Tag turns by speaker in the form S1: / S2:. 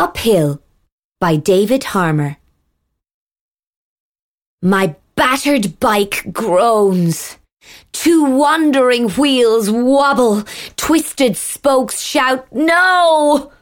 S1: Uphill by David Harmer. My battered bike groans. Two wandering wheels wobble. Twisted spokes shout, No!